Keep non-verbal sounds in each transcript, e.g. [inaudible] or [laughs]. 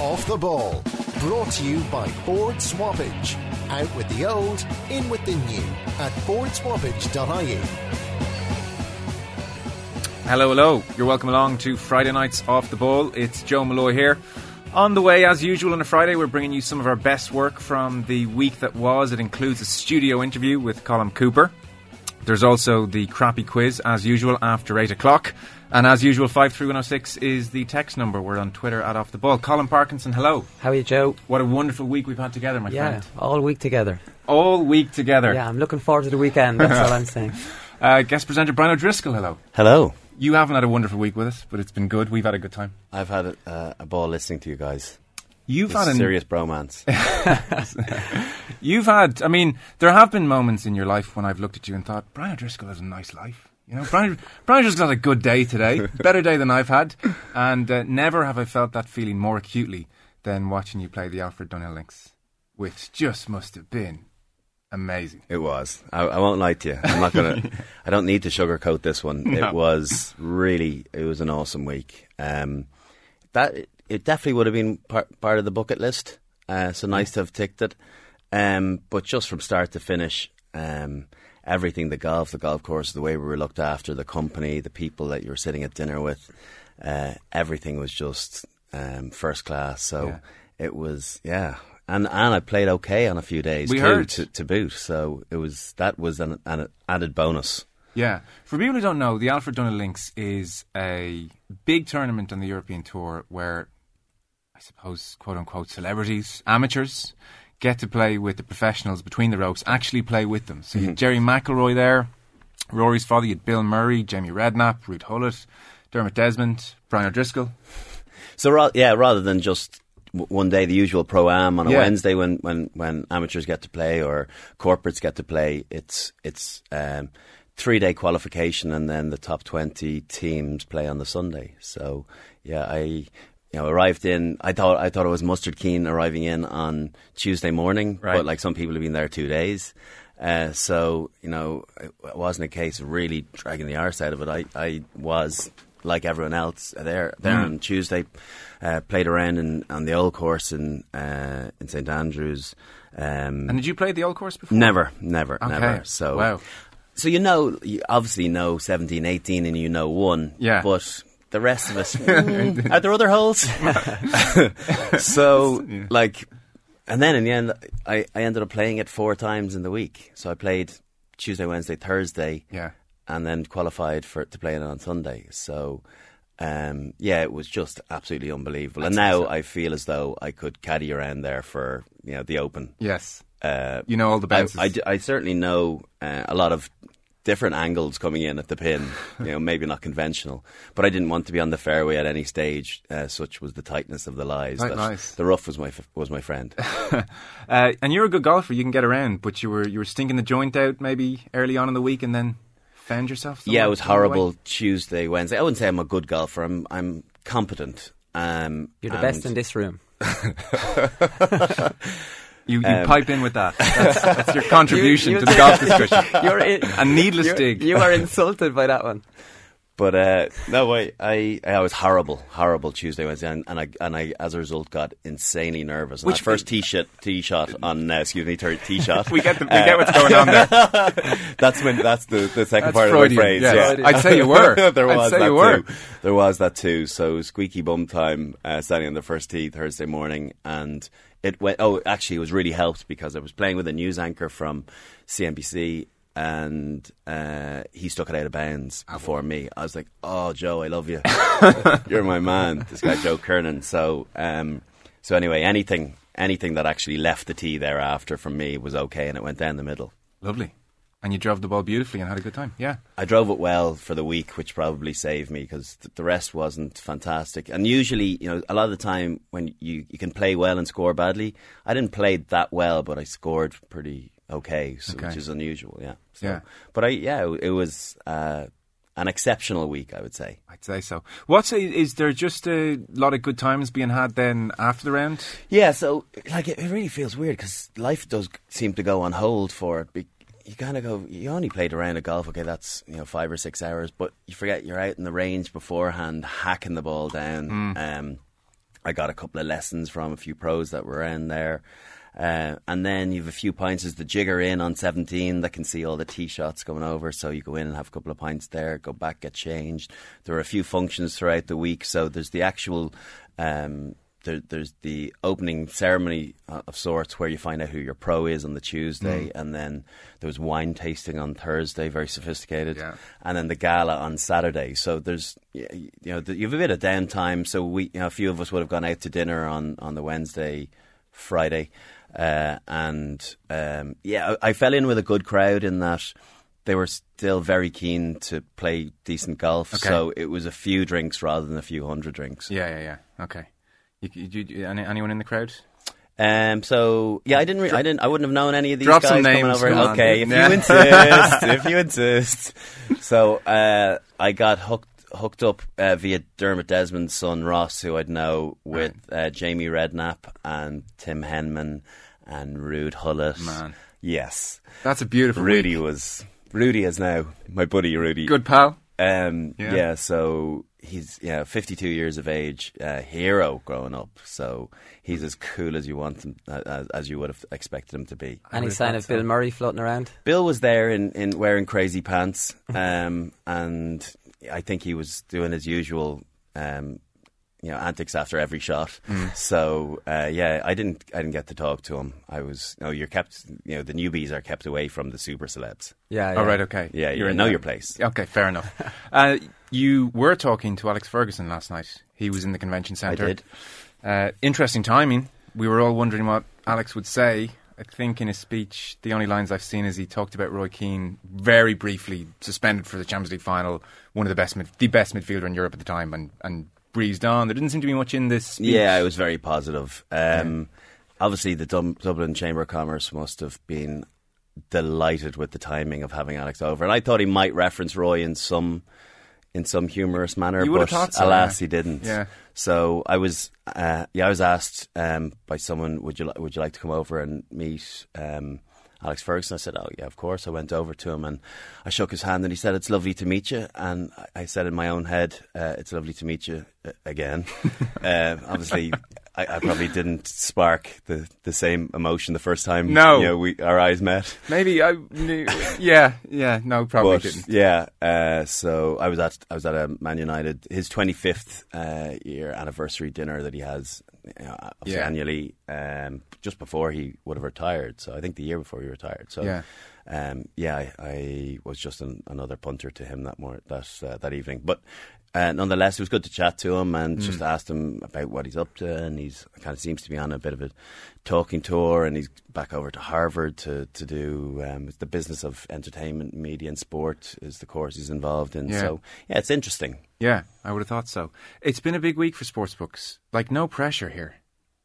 Off the Ball. Brought to you by Ford Swappage. Out with the old, in with the new at fordswappage.ie. Hello, hello. You're welcome along to Friday Nights Off the Ball. It's Joe Molloy here. On the way, as usual, on a Friday, we're bringing you some of our best work from the week that was. It includes a studio interview with Colin Cooper. There's also the crappy quiz, as usual, after 8 o'clock. And as usual, 53106 is the text number. We're on Twitter at Off the Ball. Colin Parkinson, hello. How are you, Joe? What a wonderful week we've had together, my Yeah, friend. all week together. All week together. Yeah, I'm looking forward to the weekend. That's all I'm [laughs] saying. Uh, guest presenter Brian O'Driscoll, hello. Hello. You haven't had a wonderful week with us, but it's been good. We've had a good time. I've had a, uh, a ball listening to you guys. You've It's had an serious bromance. [laughs] You've had, I mean, there have been moments in your life when I've looked at you and thought, Brian O'Driscoll has a nice life. You know, Brian, Brian O'Driscoll had a good day today, [laughs] better day than I've had, and uh, never have I felt that feeling more acutely than watching you play the Alfred Dunhill Links, which just must have been amazing. it was. I, I won't lie to you. I'm not gonna. [laughs] I don't need to sugarcoat this one. No. It was really. It was an awesome week. Um, that it definitely would have been part, part of the bucket list. Uh, so nice to have ticked it. Um, but just from start to finish, um, everything the golf, the golf course, the way we were looked after, the company, the people that you were sitting at dinner with, uh, everything was just um, first class. So Yeah. it was, yeah. And and I played okay on a few days We too, heard. to, to boot. So it was that was an, an added bonus. Yeah. For people who don't know, the Alfred Dunhill Links is a big tournament on the European Tour where, I suppose, quote unquote, celebrities, amateurs, get to play with the professionals between the ropes, actually play with them. So you had Gerry McIlroy there, Rory's father, you had Bill Murray, Jamie Redknapp, Ruud Gullit, Dermot Desmond, Brian O'Driscoll. So ra- yeah, rather than just one day the usual pro am on a Yeah. Wednesday when, when, when amateurs get to play or corporates get to play, it's it's um, three day qualification and then the top twenty teams play on the Sunday. So yeah, I you know arrived in. I thought I thought it was mustard keen arriving in on Tuesday morning, Right. but like some people have been there two days. Uh, so you know, it wasn't a case of really dragging the arse out of it. I, I was like everyone else there there on Tuesday. Uh, played around in, on the old course in uh, in St Andrews. Um, And did you play the old course before? never, never, Okay. never. So Wow. so you know, you obviously know 17, 18 and you know one. Yeah. But the rest of us, [laughs] mm, are there other holes? [laughs] so, like, and then in the end, I, I ended up playing it four times in the week. So I played Tuesday, Wednesday, Thursday, Yeah. and then qualified for to play it on Sunday. So, um, yeah, it was just absolutely unbelievable. and now I feel as though I could caddy around there for you know the Open. Yes. Uh, You know all the I, bounces. I d- I certainly know uh, a lot of different angles coming in at the pin. you know, maybe not conventional, but I didn't want to be on the fairway at any stage. Uh, such was the tightness of the lies. Right, nice. The rough was my f- was my friend. [laughs] Uh, and you're a good golfer. You can get around, but you were you were stinking the joint out maybe early on in the week, and then found yourself. yeah, it was along way? horrible. Tuesday, Wednesday. I wouldn't say I'm a good golfer. I'm I'm competent. Um, You're the best in this room. [laughs] [laughs] You, you Um, pipe in with that. That's, that's [laughs] your contribution You- to the golf discussion. [laughs] You're in, A needless you're- dig. You are insulted by that one. But uh, no, I, I I was horrible, horrible Tuesday, Wednesday, and, and I and I as a result got insanely nervous. And Which- first tee shot, tee shot on uh, excuse me, third tee shot. [laughs] we get the, we get what's going on there. That's when that's the, the second That's part Freudian, of the phrase. yes. Yeah. I'd say you were. there I'd was say that you were. too. There was that too. So squeaky bum time, uh, standing on the first tee Thursday morning, and it went. Oh, actually, it was really helped because I was playing with a news anchor from CNBC. And uh, he stuck it out of bounds before me. I was like, "Oh, Joe, I love you. [laughs] You're my man." This guy, Joe Kernan. So, um, so anyway, anything, anything that actually left the tee thereafter from me was okay, and it went down the middle. Lovely. And you drove the ball beautifully and had a good time. Yeah. I drove it well for the week, which probably saved me because th- the rest wasn't fantastic. And usually, you know, a lot of the time when you, you can play well and score badly, I didn't play that well, but I scored pretty okay, so, Okay. which is unusual. Yeah. So, Yeah. But I, yeah, it, it was uh, an exceptional week, I would say. I'd say so. What's is there just a lot of good times being had then after the round? Yeah, so like it, it really feels weird because life does seem to go on hold for it. You kind of go, you only played a round of golf, okay, that's you know five or six hours, but you forget you're out in the range beforehand, hacking the ball down. Um, I got a couple of lessons from a few pros that were in there. Uh, and then you've a few pints as the jigger in on 17 that can see all the tee shots going over. So you go in and have a couple of pints there, go back, get changed. There are a few functions throughout the week. So there's the actual, um, there, there's the opening ceremony uh, of sorts where you find out who your pro is on the Tuesday. And then there was wine tasting on Thursday, very sophisticated. Yeah. And then the gala on Saturday. So there's, you know, you have a bit of downtime. So we, you know, a few of us would have gone out to dinner on, on the Wednesday, Friday. Uh, and um, yeah, I, I fell in with a good crowd in that they were still very keen to play decent golf. Okay. So it was a few drinks rather than a few hundred drinks. Yeah, yeah, yeah. Okay. You, you, you, any, anyone in the crowd? Um, so yeah, I didn't, re- I didn't, I widn't have known any of these Drop guys some coming names, over. come on. Okay, if Yeah. you insist, if you [laughs] insist. So uh, I got hooked hooked up uh, via Dermot Desmond's son Ross, who I'd know with uh, Jamie Redknapp and Tim Henman and Ruud Gullit. Man. yes, That's a beautiful Rudy week. was Rudy is now my buddy Rudy. Good pal. Um, Yeah. yeah. so he's yeah, 52 years of age, uh, hero growing up. So he's as cool as you want him, uh, as, as you would have expected him to be. Any sign of so. Bill Murray floating around? Bill was there in, in wearing crazy pants, [laughs] um, and I think he was doing his usual. Um, you know, antics after every shot. So uh, yeah, I didn't, I didn't get to talk to him. I was, no, you're kept, you know, the newbies are kept away from the super celebs. Yeah, yeah. All right, okay. Yeah, You're you in know your place. Okay, fair enough. [laughs] uh, you were talking to Alex Ferguson last night. He was in the convention centre. I did. Uh, interesting timing. We were all wondering what Alex would say. I think in his speech, the only lines I've seen is he talked about Roy Keane very briefly, suspended for the Champions League final, one of the best, mid- the best midfielder in Europe at the time, and, and breezed on. There didn't seem to be much in this. Speech. Yeah, it was very positive. Um, Obviously, the Dub- Dublin Chamber of Commerce must have been delighted with the timing of having Alex over, and I thought he might reference Roy in some in some humorous manner, You would have but so, alas, yeah. he didn't. Yeah. So I was, uh, yeah, I was asked um, by someone, would you li- would you like to come over and meet? Um, Alex Ferguson. I said, "Oh yeah, of course." I went over to him and I shook his hand, and he said, "It's lovely to meet you." And I- said in my own head, uh, "It's lovely to meet you uh, again." [laughs] uh, obviously, I, I probably didn't spark the, the same emotion the first time. No. you know, we our eyes met. Maybe I knew. yeah, yeah, no, probably But didn't. yeah, uh, so I was at I was at a Man United his 25th uh, year anniversary dinner that he has you know, Yeah. annually um, just before he would have retired. So I think the year before he retired. So Yeah. um, yeah, I, I was just an, another punter to him that more that uh, that evening, but. Uh, nonetheless, it was good to chat to him and just asked him about what he's up to. And he's kind of seems to be on a bit of a talking tour. And he's back over to Harvard to to do um, the business of entertainment, media, and sport is the course he's involved in. Yeah. So yeah, it's interesting. Yeah, I would have thought so. It's been a big week for sports books. Like, no pressure here.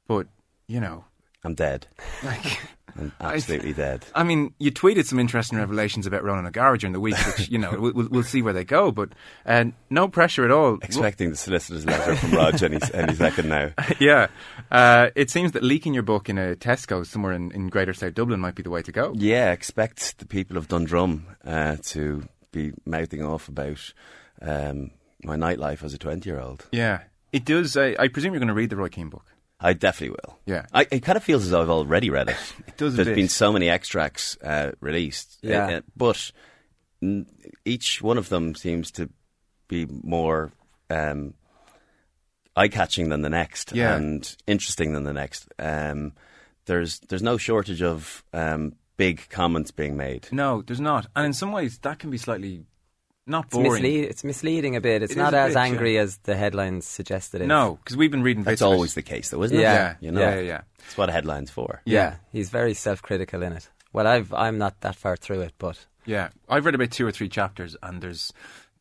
But, you know, I'm dead. like, [laughs] I'm absolutely dead. I mean, you tweeted some interesting revelations about Ronan O'Gara during the week, [laughs] which, you know, we'll, we'll see where they go, but uh, no pressure at all. Expecting the solicitor's letter from Rog any, [laughs] any second now. yeah. Uh, it seems that leaking your book in a Tesco somewhere in, in Greater South Dublin might be the way to go. Yeah, expect the people of Dundrum uh, to be mouthing off about um, my nightlife as a 20 year old. Yeah. It does. Uh, I presume you're going to read the Roy Keane book. I definitely will. Yeah. I, it kind of feels as though I've already read it. [laughs] It does a There's bit. been so many extracts uh, released. Yeah. Uh, but n- each one of them seems to be more um, eye catching than the next Yeah. and interesting than the next. Um, there's, there's no shortage of um, big comments being made. No, there's not. And in some ways, that can be slightly not It's, boring. mislead- it's misleading a bit. It's It not as bit, angry yeah. as the headlines suggested it is. No, because we've been reading That's bits it. always the case, though, isn't it? Yeah. Yeah, You know? yeah, yeah, yeah. That's what a headline's for. Yeah, Yeah. he's very self-critical in it. Well, I've I'm not that far through it, but Yeah, I've read about two or three chapters, and there's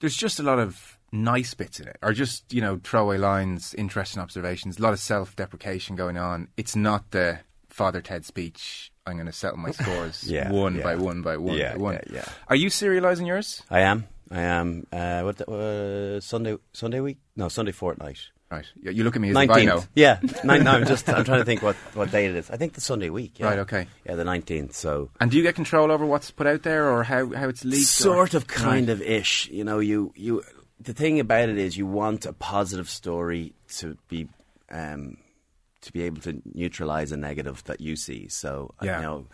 there's just a lot of nice bits in it, or just you know throwaway lines, interesting observations, a lot of self-deprecation going on. It's not the Father Ted speech. I'm going to settle my [laughs] scores Yeah, one yeah. by one by one Yeah, by one. yeah, yeah. Are you serialising yours? I am. I am. Uh, what uh, Sunday? Sunday week? No, Sunday fortnight. Right. You look at me as if I know. Yeah. [laughs] Nine, no, I'm just. I'm trying to think what what date it is. I think the Sunday week. Yeah. Right, okay. Yeah, the nineteenth. So And do you get control over what's put out there, or how, how it's leaked? sort or? of, kind of ish. You know, you you. The thing about it is, you want a positive story to be um, to be able to neutralize a negative that you see. So Yeah. you know,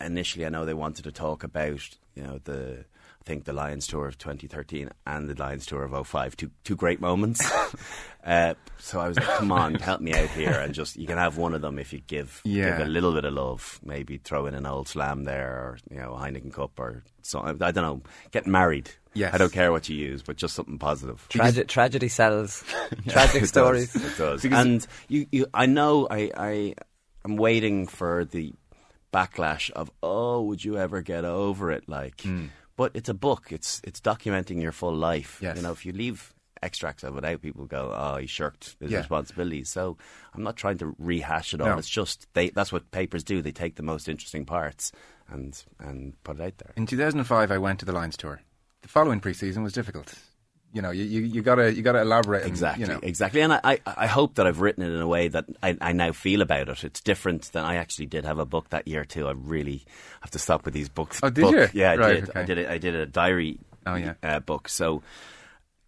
initially, I know they wanted to talk about you know the. I think the Lions Tour of 2013 and the Lions Tour of 05, two two great moments. [laughs] uh, so I was like, "Come on, help me out here!" And just you can have one of them if you give Yeah. give a little bit of love. Maybe throw in an old slam there, or you know, Heineken Cup, or something. I don't know. Get married. Yes. I don't care what you use, but just something positive. Trage- tragedy sells. [laughs] It Tragic does, stories. It does. and you, you, I know. I, I, I'm waiting for the backlash of, oh, would you ever get over it? Like, but it's a book. It's it's documenting your full life. Yes. You know, if you leave extracts of it out, people go, oh, he shirked his Yeah. responsibilities. So I'm not trying to rehash it all. No. It's just they. That's what papers do. They take the most interesting parts and and put it out there. In 2005, I went to the Lions tour. The following preseason was difficult. You know, you, you, you gotta you gotta elaborate. and, Exactly, you know. exactly. And I, I, I hope that I've written it in a way that I, I now feel about it. It's different than I actually did have a book that year too. I really have to stop with these books. Oh, did book. you? Yeah, I Right, did. okay. I did. it. I did a diary. Oh, yeah. uh, book. So,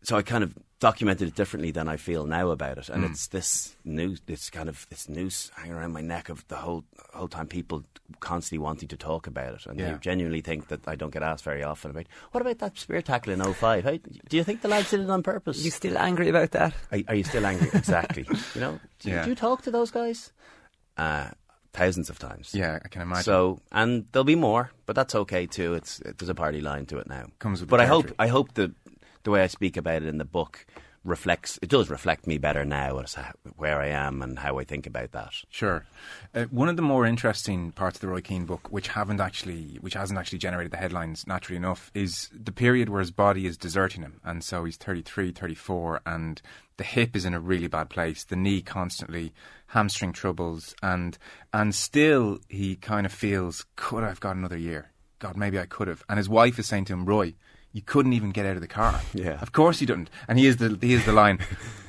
so I kind of documented it differently than I feel now about it. And it's this noose, this kind of this noose hanging around my neck of the whole whole time. People constantly wanting to talk about it, and Yeah. I genuinely think that I don't get asked very often about what about that spear tackle in 05? How, do you think the lads did it on purpose? You still angry about that? Are, are you still angry? exactly. [laughs] You know, do, Yeah. do you talk to those guys? Uh, thousands of times. Yeah, I can imagine. So, and there'll be more, but that's okay too. It's it, there's a party line to it now. Comes with but I hope. I hope the the way I speak about it in the book reflects. It does reflect me better now as where I am and how I think about that. Sure. Uh, one of the more interesting parts of the Roy Keane book, which haven't actually, which hasn't actually generated the headlines naturally enough, is the period where his body is deserting him, and so he's 33, 34, and the hip is in a really bad place, the knee constantly, hamstring troubles, and and still he kind of feels, could I've got another year? God, maybe I could have. And his wife is saying to him, Roy. You couldn't even get out of the car. Yeah. Of course you didn't. And he is the he is the line.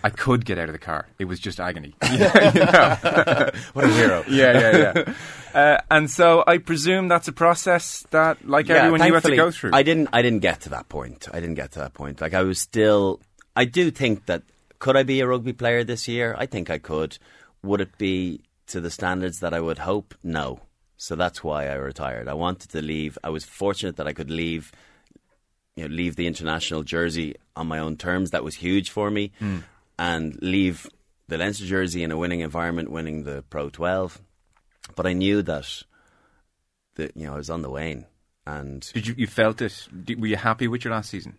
I could get out of the car. It was just agony. [laughs] Know? [laughs] What a hero! yeah, yeah, yeah. Uh, and so I presume that's a process that, like everyone, you had to go through. I didn't. I didn't get to that point. I didn't get to that point. Like I was still. I do think that could I be a rugby player this year? I think I could. Would it be to the standards that I would hope? No. So that's why I retired. I wanted to leave. I was fortunate that I could leave. You know, leave the international jersey on my own terms. That was huge for me, hmm. and leave the Leinster jersey in a winning environment, winning the Pro 12. But I knew that that you know I was on the wane, and Did you you felt it? Did, were you happy with your last season?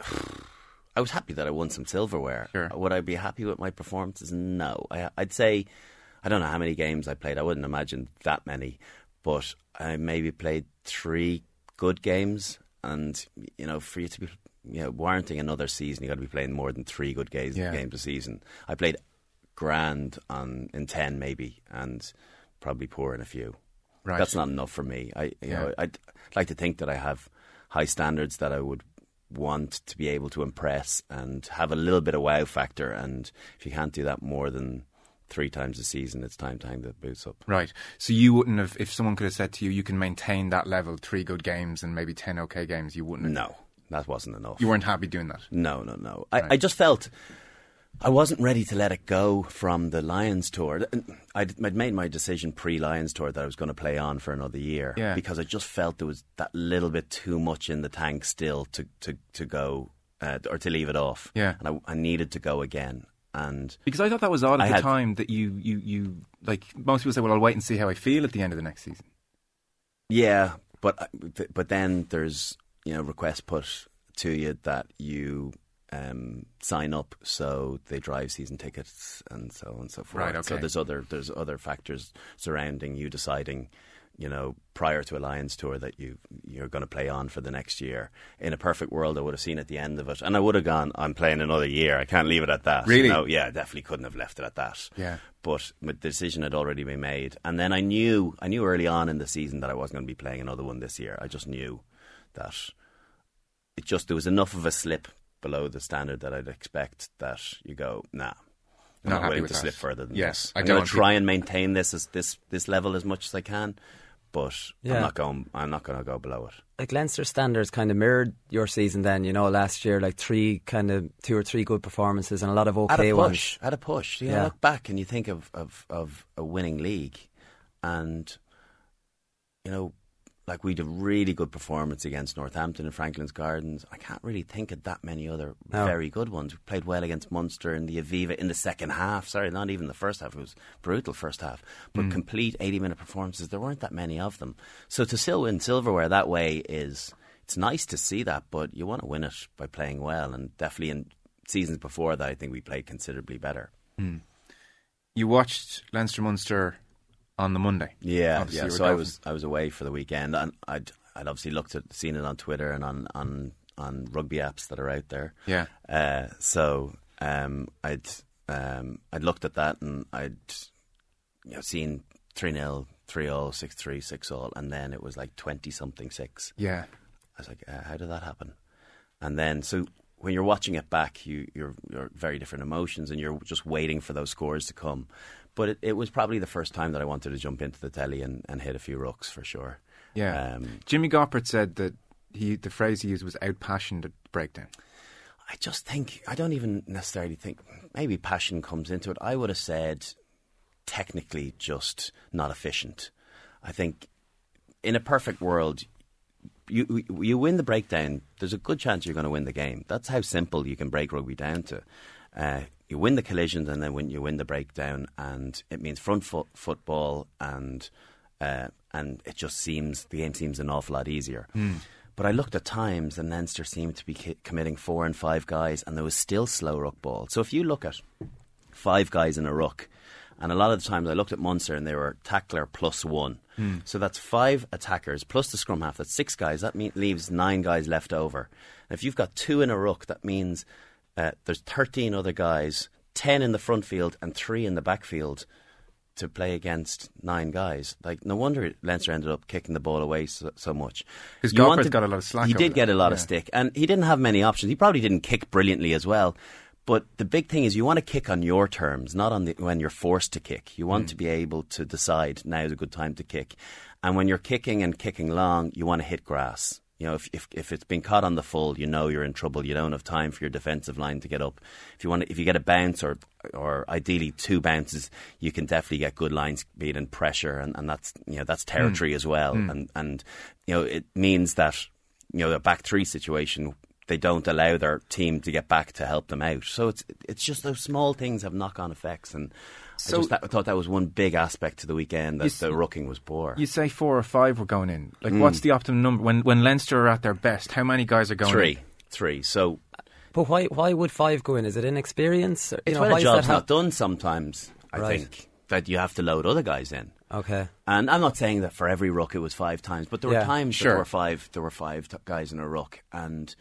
[sighs] I was happy that I won some silverware. Sure. Would I be happy with my performances? No. I, I'd say I don't know how many games I played. I wouldn't imagine that many, but I maybe played three good games. And you know, for you to be you know warranting another season, you got to be playing more than three good games Yeah. games a season. I played grand on in ten maybe, and probably poor in a few. Right. That's not enough for me. I you Yeah. know I'd like to think that I have high standards that I would want to be able to impress and have a little bit of wow factor. And if you can't do that more than three times a season, it's time to hang the boots up. Right. So you wouldn't have, if someone could have said to you, you can maintain that level, three good games and maybe ten okay games, you wouldn't. Have, No, that wasn't enough. You weren't happy doing that. No, no, no. I, Right. I just felt I wasn't ready to let it go from the Lions tour. I'd, I'd made my decision pre Lions tour that I was going to play on for another year Yeah. because I just felt there was that little bit too much in the tank still to to to go uh, or to leave it off. Yeah. and I, I needed to go again. And Because I thought that was odd at I the had- time that you, you, you, like, most people say, well, I'll wait and see how I feel at the end of the next season. Yeah, but uh, but then there's you know requests put to you that you um, sign up, so they drive season tickets and so on and so forth. Right, Okay. So there's other there's other factors surrounding you deciding, you know, prior to a Lions tour that you you're going to play on for the next year. In a perfect world, I would have seen at the end of it, and I would have gone. I'm playing another year. I can't leave it at that. Really? No, yeah, I definitely couldn't have left it at that Yeah. but the decision had already been made. And then I knew, I knew early on in the season that I wasn't going to be playing another one this year. I just knew that it just there was enough of a slip below the standard that I'd expect that you go, nah. I'm Not not, happy willing with to that. slip further than Yes, this. I I'm don't going to to- try and maintain this as this this level as much as I can, but Yeah. I'm not going. I'm not going to go below it. Like Leinster standards kind of mirrored your season then, you know, last year, like three kind of two or three good performances and a lot of okay At a ones. push, at a push. You Yeah. look back and you think of, of, of a winning league, and you know, like we did a really good performance against Northampton in Franklin's Gardens. I can't really think of that many other No. very good ones. We played well against Munster in the Aviva in the second half. Sorry, not even the first half. It was brutal first half, but mm. complete eighty minute performances. There weren't that many of them. So to still win silverware that way is it's nice to see that, but you want to win it by playing well, and definitely in seasons before that, I think we played considerably better. Hmm. You watched Leinster Munster on the Monday. Yeah, yeah. So I was I was away for the weekend, and I'd I'd obviously looked at seen it on Twitter and on on on rugby apps that are out there. Yeah. Uh, so um, I'd um, I'd looked at that and I'd you know seen three 0 three all, six three, six all, and then it was like twenty something six. Yeah. I was like, uh, how did that happen? And then, so when you're watching it back, you, you're, you're very different emotions, and you're just waiting for those scores to come. But it, it was probably the first time that I wanted to jump into the telly and, and hit a few rucks for sure. Yeah. Um, Jimmy Gopperth said that he the phrase he used was outpassioned at breakdown. I just think I don't even necessarily think maybe passion comes into it. I would have said technically just not efficient. I think in a perfect world, you you win the breakdown. There's a good chance you're going to win the game. That's how simple you can break rugby down to. Uh, you win the collisions, and then when you win the breakdown, and it means front foot football, and uh, and it just seems the game seems an awful lot easier. But I looked at times, and Leinster seemed to be ki- committing four and five guys, and there was still slow ruck ball. So if you look at five guys in a ruck, and a lot of the times I looked at Munster and they were tackler plus one. So that's five attackers plus the scrum half. That's six guys. That mean, leaves nine guys left over. And if you've got two in a ruck, that means uh, there's 13 other guys, 10 in the front field and three in the back field to play against nine guys. Like, no wonder Leinster ended up kicking the ball away so, so much. 'Cause You Gopper's wanted- got a lot of slack He did get a lot of stick, and he didn't have many options. He probably didn't kick brilliantly as well. But the big thing is you want to kick on your terms, not on the, when you're forced to kick. You want to be able to decide now is a good time to kick. And when you're kicking and kicking long, you want to hit grass. You know, if, if if it's been caught on the full, you know you're in trouble. You don't have time for your defensive line to get up. If you want, to, if you get a bounce or or ideally two bounces, you can definitely get good line speed and pressure, and, and that's you know that's hmm. territory as well. Hmm. And and you know it means that you know a back three situation they don't allow their team to get back to help them out. So it's it's just those small things have knock on effects, and So- I just th- thought that was one big aspect to the weekend that You the rucking was poor. You say four or five were going in. Like, Hmm. what's the optimum number when when Leinster are at their best? How many guys are going three, in? three. So But why why would five go in? Is it inexperience? Or, you it's know, when why a is job's that not hap- done. Sometimes I Right. think that you have to load other guys in. Okay. And I'm not saying that for every ruck it was five times, but there Yeah, were times sure. there were five. There were five t- guys in a ruck, and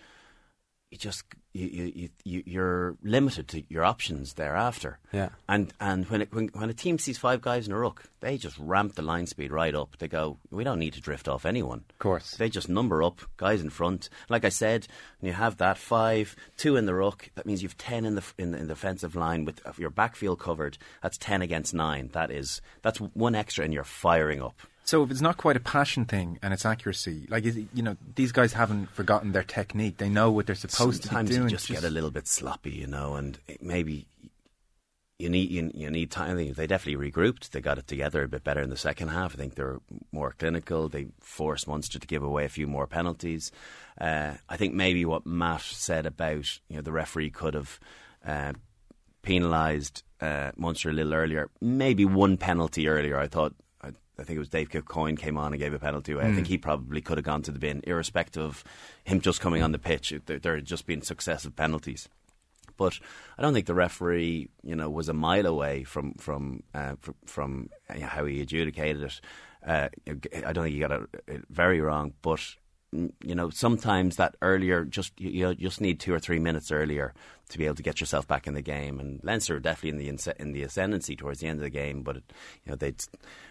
you just you, you, you- you're limited to your options thereafter. Yeah. And and when, it, when when a team sees five guys in a ruck, they just ramp the line speed right up. They go, we don't need to drift off anyone. Of course. They just number up guys in front. Like I said, when you have that five, two in the ruck, that means you've ten in the in the, in the defensive line with your backfield covered. That's ten against nine. That is that's one extra, and you're firing up. So if it's not quite a passion thing and it's accuracy, like is it, you know, these guys haven't forgotten their technique. They know what they're supposed Sometimes to be doing. you just, get a little bit sloppy, you know, and maybe you need you, you need time. They definitely regrouped. They got it together a bit better in the second half. I think they're more clinical. They forced Munster to give away a few more penalties. Uh, I think maybe what Matt said about you know the referee could have. Uh, penalised uh, Munster a little earlier. Maybe one penalty earlier. I thought. I, think it was Dave Kilcoyne came on and gave a penalty away. I think he probably could have gone to the bin, irrespective of him just coming on the pitch. There, there had just been successive penalties. But I don't think the referee, you know, was a mile away from from uh, fr- from uh, how he adjudicated it. Uh, I don't think he got it it very wrong, but mm, you know, sometimes that earlier, just you, you just need two or three minutes earlier to be able to get yourself back in the game. And Leinster were definitely in the in the ascendancy towards the end of the game, but it, you know, they'd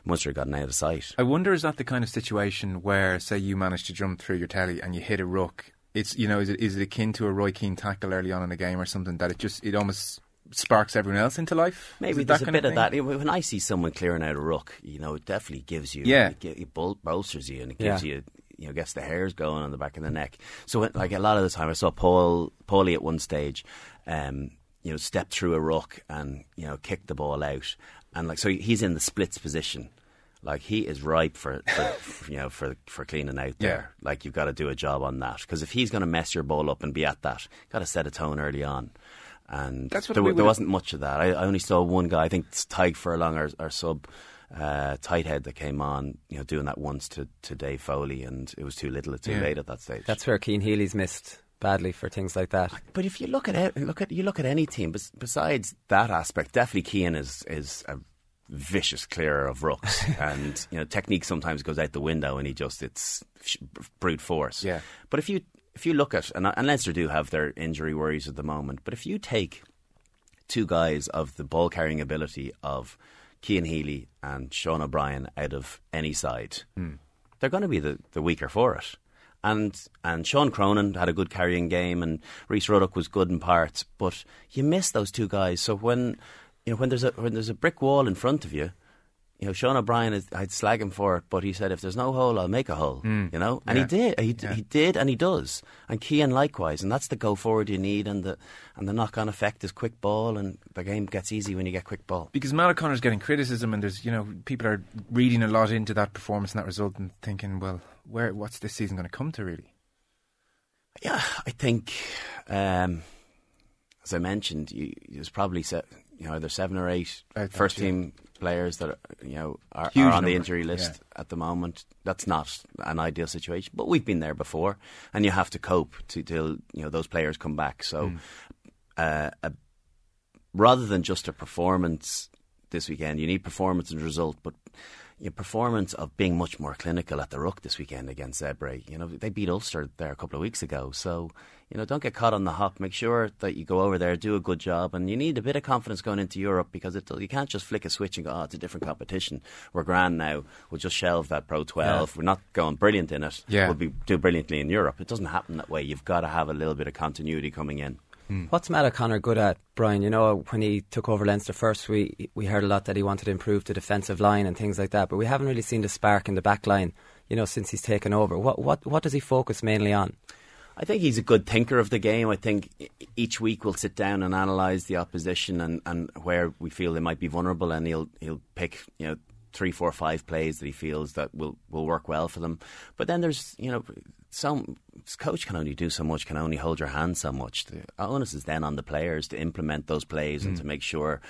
Munster had gotten out of sight. I wonder is that the kind of situation where, say, you manage to jump through your telly and you hit a ruck. It's you know, is it is it akin to a Roy Keane tackle early on in a game or something that it just it almost sparks everyone else into life. Maybe there's a bit of of, that. When I see someone clearing out a ruck, you know, it definitely gives you, Yeah. it, it bol- bolsters you and it gives Yeah. you, you know, gets the hairs going on the back of the neck. So, when, like a lot of the time, I saw Paul, Paulie at one stage, um, you know, step through a ruck and you know, kick the ball out, and like so he's in the splits position. Like he is ripe for, for [laughs] you know for for cleaning out Yeah. there. Like you've got to do a job on that because if he's going to mess your ball up and be at that, got to set a tone early on. And That's what there, there wasn't much of that. I, I only saw one guy. I think it's Tadhg Furlong, our, our sub uh, tight head that came on, you know, doing that once to, to Dave Foley, and it was too little, too Yeah. late at that stage. That's where Cian Healy's missed badly for things like that. But if you look at it, look at you look at any team. bes- Besides that aspect, definitely Cian is is a vicious clearer of rucks, [laughs] and you know technique sometimes goes out the window, and he just it's brute force. Yeah. But if you if you look at and, and Leinster do have their injury worries at the moment, but if you take two guys of the ball carrying ability of Cian Healy and Sean O'Brien out of any side, hmm. they're going to be the, the weaker for it. And and Sean Cronin had a good carrying game, and Rhys Ruddock was good in parts, but you miss those two guys. So when you know when there's a when there's a brick wall in front of you, you know Sean O'Brien, is, I'd slag him for it, but he said if there's no hole, I'll make a hole. You know, and Yeah. he did. He, d he did, and he does. And Cian likewise, and that's the go forward you need, and the and the knock on effect is quick ball, and the game gets easy when you get quick ball. because Matt O'Connor's getting criticism, and there's you know people are reading a lot into that performance and that result, and thinking, well, where what's this season going to come to really? Yeah, I think, um, as I mentioned, you, was probably you know there's seven or eight first team players that are, you know are, are on the injury list yeah. at the moment. That's not an ideal situation, but we've been there before, and you have to cope to till you know those players come back. So, Hmm. uh, a, rather than just a performance this weekend, you need performance and result, but. Your performance of being much more clinical at the ruck this weekend against Zebre. You know they beat Ulster there a couple of weeks ago, so you know don't get caught on the hop. Make sure that you go over there, do a good job, and you need a bit of confidence going into Europe because it, you can't just flick a switch and go, "Oh, it's a different competition. We're grand now. We'll just shelve that Pro 12. We're not going brilliant in it. Yeah. We'll be do brilliantly in Europe." It doesn't happen that way. You've got to have a little bit of continuity coming in. Hmm. What's Matt O'Connor good at, Brian? You know, when he took over Leinster first, we we heard a lot that he wanted to improve the defensive line and things like that, but we haven't really seen the spark in the back line, you know, since he's taken over. What what what does he focus mainly on? I think he's a good thinker of the game. I think e- each week we'll sit down and analyse the opposition and, and where we feel they might be vulnerable, and he'll he'll pick you know three, four, five plays that he feels that will will work well for them. But then there's you know some coach can only do so much, can only hold your hand so much. The onus is then on the players to implement those plays and to make sure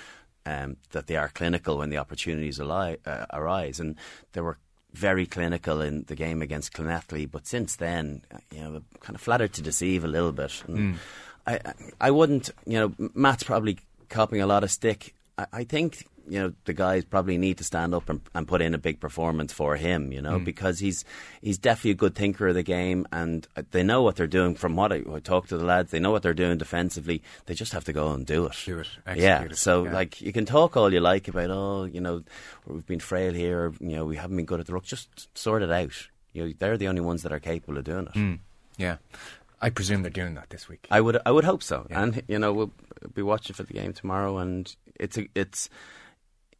um, that they are clinical when the opportunities ali- uh, arise. And there were very clinical in the game against Clonethley, but since then, uh, you know, kind of flattered to deceive a little bit. And I, I, I wouldn't, you know, Matt's probably copying a lot of stick. I, I think, you know, the guys probably need to stand up and, and put in a big performance for him, you know, mm. because he's he's definitely a good thinker of the game, and they know what they're doing. From what I, I talk to the lads, they know what they're doing defensively. They just have to go and do it. Do it, yeah. it, So yeah. like you can talk all you like about, oh, you know, we've been frail here, or, you know, we haven't been good at the ruck. Just sort it out. You know, they're the only ones that are capable of doing it. Mm. Yeah, I presume they're doing that this week. I would, I would hope so. Yeah. And you know, we'll be watching for the game tomorrow, and it's a, it's,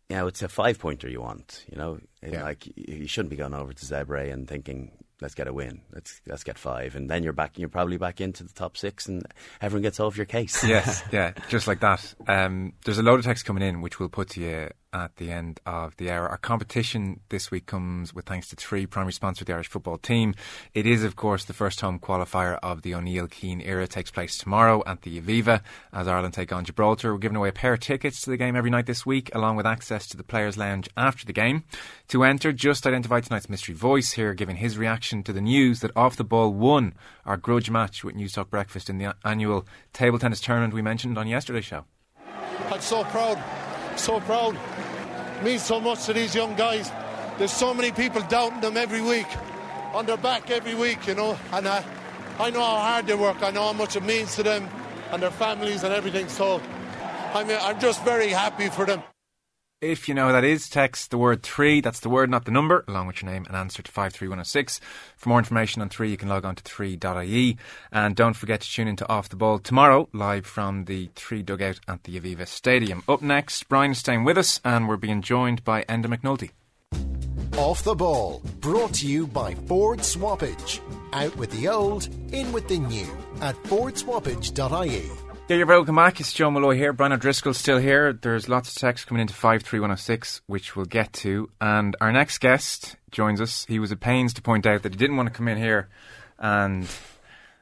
you know, it's a five pointer you want. You know, Yeah. like you shouldn't be going over to Zebre and thinking. Let's get a win. Let's let's get five, and then you're back. You're probably back into the top six, and everyone gets off your case. yes, [laughs] yeah, just like that. Um, there's a load of text coming in, which we'll put to you at the end of the hour. Our competition this week comes with thanks to three primary sponsors of the Irish football team. It is, of course, the first home qualifier of the O'Neill Keane era. It takes place tomorrow at the Aviva as Ireland take on Gibraltar. We're giving away a pair of tickets to the game every night this week, along with access to the Players' Lounge after the game. To enter, just identify tonight's mystery voice here, giving his reaction to the news that Off the Ball won our grudge match with Newstalk Breakfast in the annual table tennis tournament we mentioned on yesterday's show. I'm so proud, so proud. It Means so much to these young guys. There's so many people doubting them every week, on their back every week, you know. And uh, I know how hard they work. I know how much it means to them and their families and everything. So I'm, I'm just very happy for them. If you know who that is, text the word three, that's the word, not the number, along with your name and answer to 53106. For more information on three, you can log on to 3.ie. And don't forget to tune into Off the Ball tomorrow, live from the three dugout at the Aviva Stadium. Up next, Brian is staying with us, and we're being joined by Enda McNulty. Off the Ball, brought to you by Ford Swappage. Out with the old, in with the new at fordswappage.ie. Yeah, you're very welcome back. It's Joe Molloy here. Brian O'Driscoll's still here. There's lots of text coming into 53106, which we'll get to. And our next guest joins us. He was at pains to point out that he didn't want to come in here and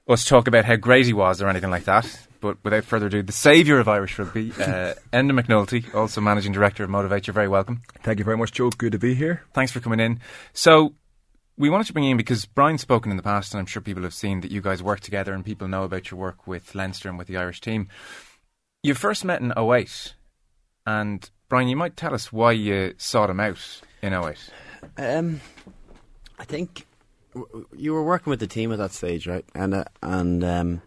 us talk about how great he was or anything like that. But without further ado, the saviour of Irish rugby, [laughs] uh, Enda McNulty, also managing director of Motiv8. You're very welcome. Thank you very much, Joe. Good to be here. Thanks for coming in. So, we wanted to bring you in because Brian's spoken in the past, and I'm sure people have seen that you guys work together and people know about your work with Leinster and with the Irish team. You first met in 08, and Brian, you might tell us why you sought him out in 08. Um, I think you were working with the team at that stage, right? And uh, and um,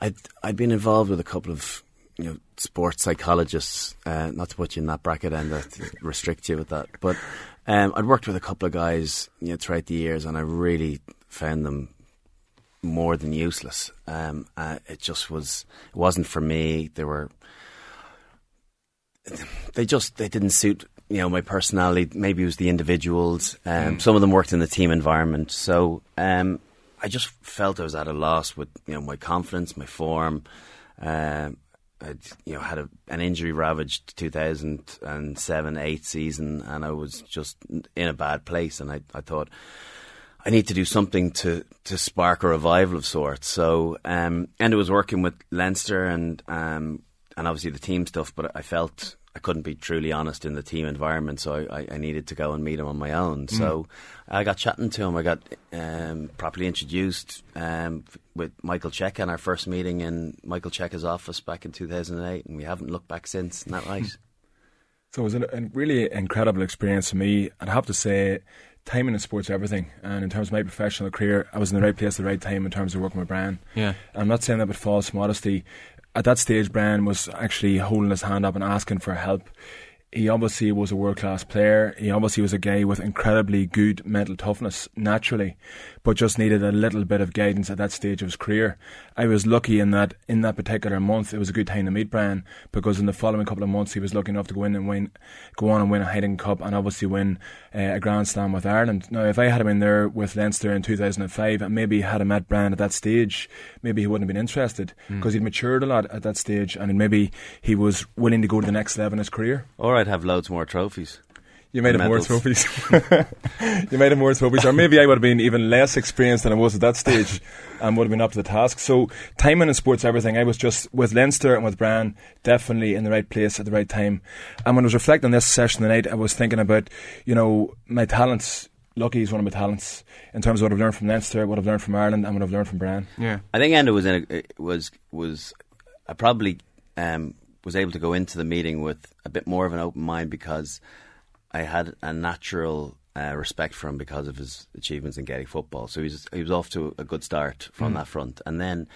I'd I'd been involved with a couple of you know sports psychologists. Uh, not to put you in that bracket and to restrict you with that, but um, I'd worked with a couple of guys you know throughout the years, and I really found them more than useless. Um, uh, it just was. It wasn't for me. They were they just they didn't suit you know my personality. Maybe it was the individuals. Um, Some of them worked in the team environment, so um, I just felt I was at a loss with you know my confidence, my form. Um, I'd you know had a, an injury ravaged 2007 8 season, and I was just in a bad place. And I I thought. I need to do something to, to spark a revival of sorts. So, um, and it was working with Leinster and um, and obviously the team stuff, but I felt I couldn't be truly honest in the team environment, so I, I needed to go and meet him on my own. So I got chatting to him. I got um, properly introduced um, f- with Michael Cheika in our first meeting in Michael Cheika's office back in 2008, and we haven't looked back since. Isn't that [laughs] right? So it was a, a really incredible experience for me. I'd have to say, timing in sports everything. And in terms of my professional career, I was in the right place at the right time in terms of working with Brian. Yeah. I'm not saying that with false modesty. At that stage, Brian was actually holding his hand up and asking for help. He obviously was a world class player. He obviously was a guy with incredibly good mental toughness naturally, but just needed a little bit of guidance at that stage of his career. I was lucky in that in that particular month it was a good time to meet Brian because in the following couple of months he was lucky enough to go in and win, go on and win a Heineken Cup and obviously win uh, a Grand Slam with Ireland. Now, if I had him in there with Leinster in 2005 and maybe had him met Brian at that stage, maybe he wouldn't have been interested because he'd matured a lot at that stage and maybe he was willing to go to the next level in his career. or I'd have loads more trophies. You made have more Medals. trophies. [laughs] you made have more trophies, or maybe I would have been even less experienced than I was at that stage, and would have been up to the task. So, timing in sports, everything. I was just with Leinster and with Bran, definitely in the right place at the right time. And when I was reflecting on this session tonight, I was thinking about, you know, my talents. Lucky is one of my talents in terms of what I've learned from Leinster, what I've learned from Ireland, and what I've learned from Bran. Yeah. I think Enda was in a, was was I probably um, was able to go into the meeting with a bit more of an open mind because I had a natural uh, respect for him because of his achievements in Gaelic football. So he was he was off to a good start from that front, and then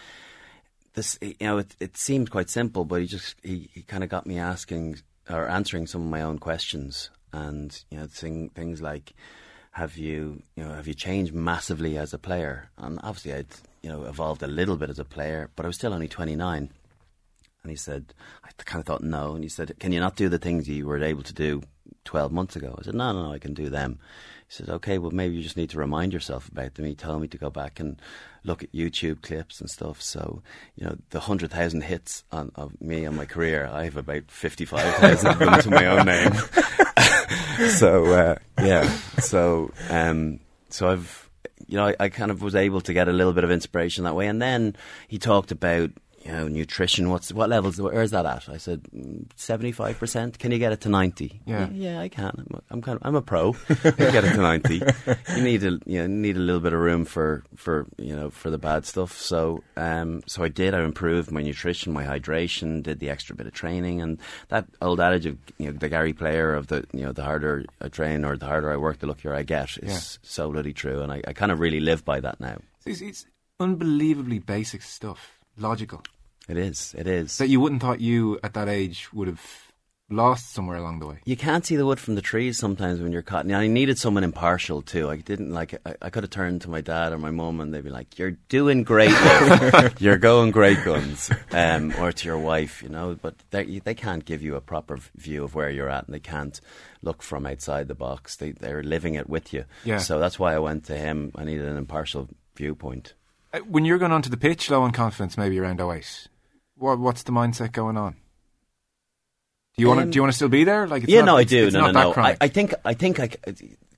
this you know it, it seemed quite simple, but he just he, he kind of got me asking or answering some of my own questions, and you know thing, things like have you you know have you changed massively as a player? And obviously I'd you know evolved a little bit as a player, but I was still only twenty nine. And he said, I kind of thought no. And he said, Can you not do the things you were able to do 12 months ago? I said, No, no, no, I can do them. He said, Okay, well, maybe you just need to remind yourself about them. He told me to go back and look at YouTube clips and stuff. So, you know, the 100,000 hits on, of me and my career, I have about 55,000 of them to my own name. [laughs] so, uh, yeah. So, um, so I've, you know, I, I kind of was able to get a little bit of inspiration that way. And then he talked about, you know, nutrition. What's what levels? Where's that at? I said seventy five percent. Can you get it to ninety? Yeah. yeah, I can. I'm, a, I'm kind of I'm a pro. I get it to ninety. [laughs] You need a you know, need a little bit of room for for you know for the bad stuff. So um so I did. I improved my nutrition, my hydration, did the extra bit of training, and that old adage of you know the Gary Player of the you know the harder I train or the harder I work, the luckier I get is so bloody true, and I, I kind of really live by that now. It's, it's unbelievably basic stuff, logical, It is. It is. that you wouldn't thought you at that age would have lost somewhere along the way. You can't see the wood from the trees sometimes when you're caught. And I needed someone impartial too. I didn't like. I, I could have turned to my dad or my mum, and they'd be like, "You're doing great. [laughs] you're going great guns." Um, or to your wife, you know. But they they can't give you a proper view of where you're at, and they can't look from outside the box. They they're living it with you. Yeah. So that's why I went to him. I needed an impartial viewpoint. Uh, When you're going onto the pitch, low on confidence, maybe around 08, what, what's the mindset going on? Do you want to? Um, Do you want to still be there? Like, it's yeah, not, no, I do. No, no, no. I. I think, I think, I,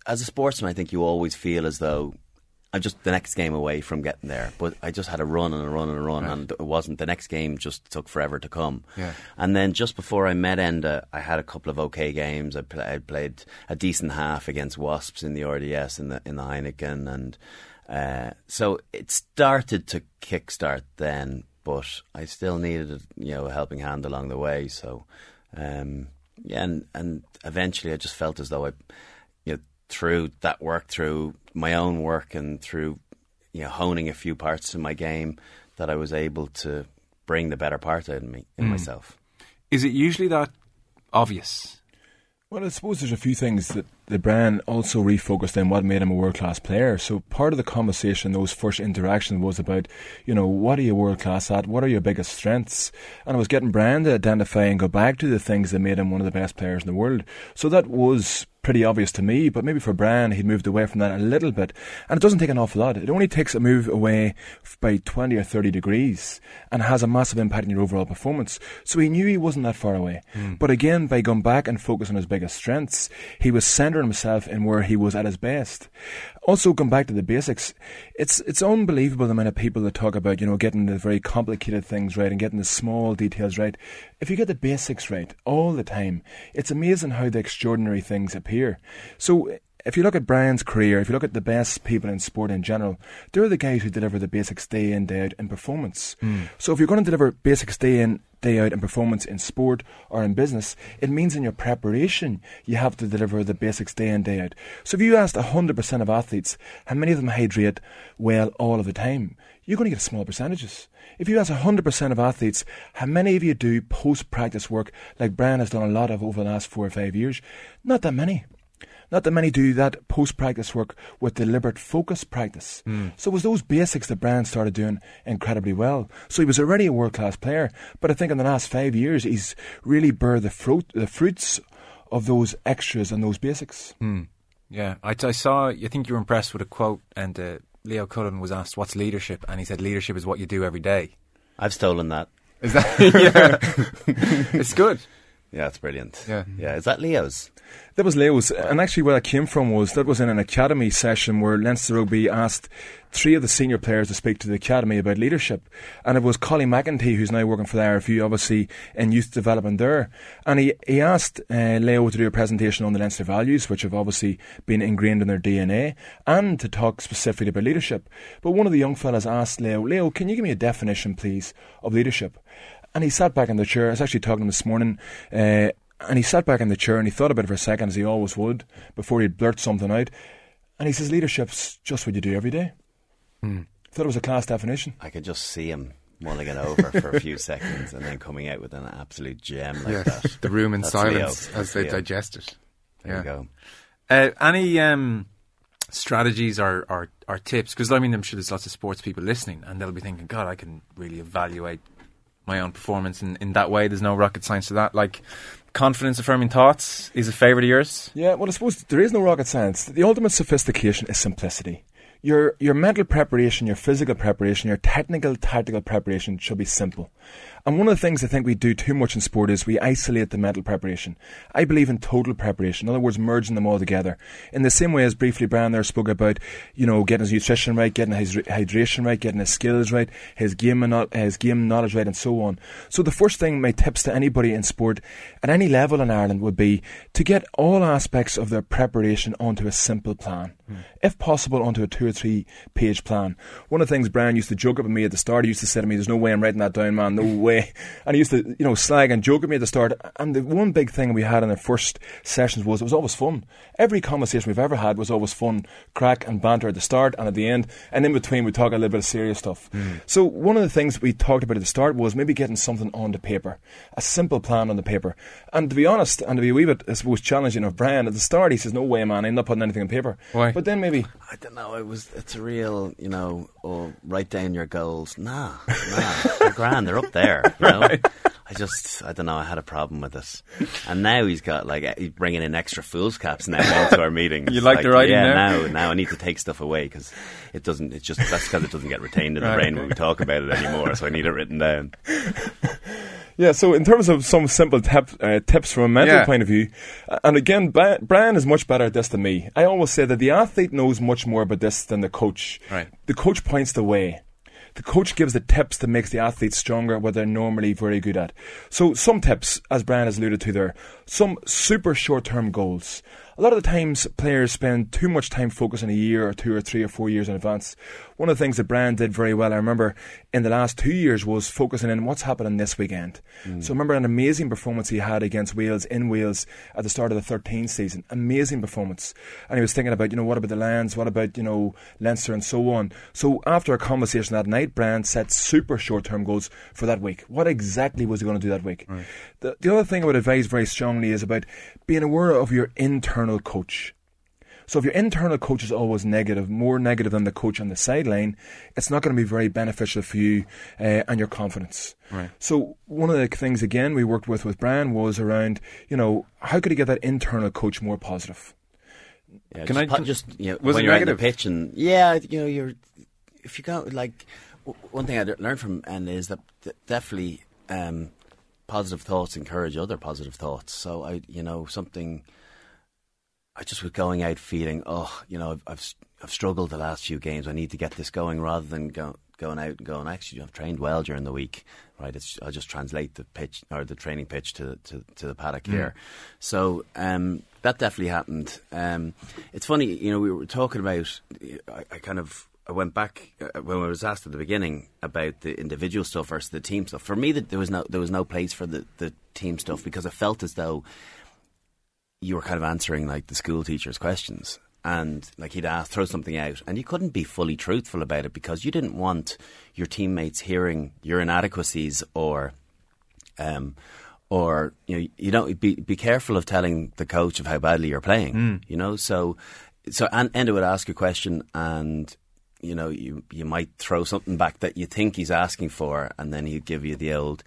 as a sportsman, I think you always feel as though I'm just the next game away from getting there. But I just had a run and a run and a run, and it wasn't. The next game just took forever to come. Yeah. And then just before I met Enda, I had a couple of okay games. I, pl- I played a decent half against Wasps in the RDS in the in the Heineken, and uh, so it started to kickstart then. But I still needed, you know, a helping hand along the way. So, um, yeah, and and eventually I just felt as though I, you know, through that work, through my own work, and through you know honing a few parts of my game, that I was able to bring the better part out of me in myself. Is it usually that obvious? Well, I suppose there's a few things that the brand also refocused on what made him a world class player. So part of the conversation, those first interactions, was about, you know, what are you world class at? What are your biggest strengths? And I was getting Brian to identify and go back to the things that made him one of the best players in the world. So that was pretty obvious to me, but maybe for Brian, he'd moved away from that a little bit. And it doesn't take an awful lot. It only takes a move away by 20 or 30 degrees and has a massive impact on your overall performance. So he knew he wasn't that far away. Hmm. But again, by going back and focusing on his biggest strengths, he was centering himself in where he was at his best. Also, going back to the basics, it's it's unbelievable the amount of people that talk about you know getting the very complicated things right and getting the small details right. If you get the basics right all the time, it's amazing how the extraordinary things appear. So. If you look at Brian's career, if you look at the best people in sport in general, they're the guys who deliver the basics day in, day out in performance. Hmm. So if you're going to deliver basics day in, day out in performance in sport or in business, it means in your preparation you have to deliver the basics day in, day out. So if you asked 100% of athletes how many of them hydrate well all of the time, you're going to get small percentages. If you ask 100% of athletes how many of you do post practice work like Brian has done a lot of over the last four or five years, not that many. Not that many do that post practice work with deliberate focus practice. So it was those basics that Brian started doing incredibly well. So he was already a world class player, but I think in the last five years he's really bore the fruit the fruits of those extras and those basics. Yeah, I, I saw. I think you were impressed with a quote, and uh, Leo Cullen was asked, "What's leadership?" and he said, "Leadership is what you do every day." I've stolen that. Is that? [laughs] yeah, [laughs] it's good. Yeah, it's brilliant. Yeah. yeah. Is that Leo's? That was Leo's, and actually where that came from was that was in an academy session where Leinster Rugby asked three of the senior players to speak to the academy about leadership, and it was Colin McEntee who's now working for the RFU, obviously in youth development there, and he he asked uh, Leo to do a presentation on the Leinster values, which have obviously been ingrained in their DNA, and to talk specifically about leadership. But one of the young fellas asked Leo, Leo, can you give me a definition, please, of leadership? And he sat back in the chair. I was actually talking to him this morning. Uh, and he sat back in the chair and he thought about it for a second, as he always would, before he'd blurt something out. And he says, Leadership's just what you do every day. Thought it was a class definition. I could just see him mulling it over for a few [laughs] seconds and then coming out with an absolute gem like that. the room in That's silence Leo. as they Leo. digest it. There yeah. you go. Uh, any um, strategies or, or, or tips? Because I mean, I'm sure there's lots of sports people listening, and they'll be thinking, "God, I can really evaluate my own performance in, in that way." There's no rocket science to that. Like confidence affirming thoughts is a favourite of yours. Yeah, well, I suppose there is no rocket science. The ultimate sophistication is simplicity. Your your mental preparation, your physical preparation, your technical tactical preparation should be simple. And one of the things I think we do too much in sport is we isolate the mental preparation. I believe in total preparation. In other words, merging them all together. In the same way as briefly Brian there spoke about, you know, getting his nutrition right, getting his hydration right, getting his skills right, his game and his game knowledge right, and so on. So the first thing, my tips to anybody in sport at any level in Ireland would be to get all aspects of their preparation onto a simple plan. Hmm. If possible, onto a two or or three page plan. One of the things Brian used to joke up at me at the start, he used to say to me, There's no way I'm writing that down, man, no [laughs] way. And he used to, you know, slag and joke at me at the start. And the one big thing we had in the first sessions was it was always fun. Every conversation we've ever had was always fun, crack and banter at the start and at the end. And in between, we talk a little bit of serious stuff. Mm. So one of the things we talked about at the start was maybe getting something on the paper, a simple plan on the paper. And to be honest, and to be a wee bit, I suppose, challenging of Brian, at the start he says, No way, man, I'm not putting anything on paper. Why? But then maybe. I don't know, it was, it's a real, you know, oh, write down your goals. Nah, nah, they're grand, they're up there, you know. [laughs] right. I just, I don't know, I had a problem with this, And now he's got, like, eh, he's bringing in extra fool's caps now [laughs] into our meetings. You like, like the writing Yeah, now? now, now I need to take stuff away because it doesn't, it's just, that's because it doesn't get retained in right. the brain when we talk about it anymore, so I need it written down. [laughs] Yeah, so in terms of some simple tip, uh, tips from a mental yeah. point of view, uh, and again, Brian is much better at this than me. I always say that the athlete knows much more about this than the coach. Right. The coach points the way. The coach gives the tips that makes the athlete stronger, what they're normally very good at. So some tips, as Brian has alluded to there, some super short-term goals a lot of the times players spend too much time focusing a year or two or three or four years in advance. One of the things that Brian did very well, I remember in the last two years, was focusing in what's happening this weekend. Mm. So remember an amazing performance he had against Wales in Wales at the start of the 13 season. Amazing performance. And he was thinking about, you know, what about the Lions? What about, you know, Leinster and so on. So after a conversation that night, Brian set super short term goals for that week. What exactly was he going to do that week? Right. The, the other thing I would advise very strongly is about being aware of your internal coach. So if your internal coach is always negative, more negative than the coach on the sideline, it's not going to be very beneficial for you uh, and your confidence. Right. So one of the things again we worked with with Brian was around, you know, how could he get that internal coach more positive? Yeah, can just, I just you know, was when you're negative? on the pitch and yeah, you know, you're if you go like one thing I learned from and is that definitely um, positive thoughts encourage other positive thoughts. So I, you know, something. I just was going out feeling, oh, you know, I've, I've, I've struggled the last few games. I need to get this going rather than go, going out and going. Actually, I've trained well during the week, right? It's, I'll just translate the pitch or the training pitch to to, to the paddock mm. here. So um, that definitely happened. Um, it's funny, you know, we were talking about. I, I kind of I went back uh, when I was asked at the beginning about the individual stuff versus the team stuff. For me, that there was no there was no place for the, the team stuff because I felt as though you were kind of answering like the school teacher's questions, and like he'd ask throw something out, and you couldn't be fully truthful about it because you didn't want your teammates hearing your inadequacies or. Um, or you know, you don't be be careful of telling the coach of how badly you're playing. Mm. You know, so so and Enda would ask a question, and you know, you you might throw something back that you think he's asking for, and then he'd give you the old.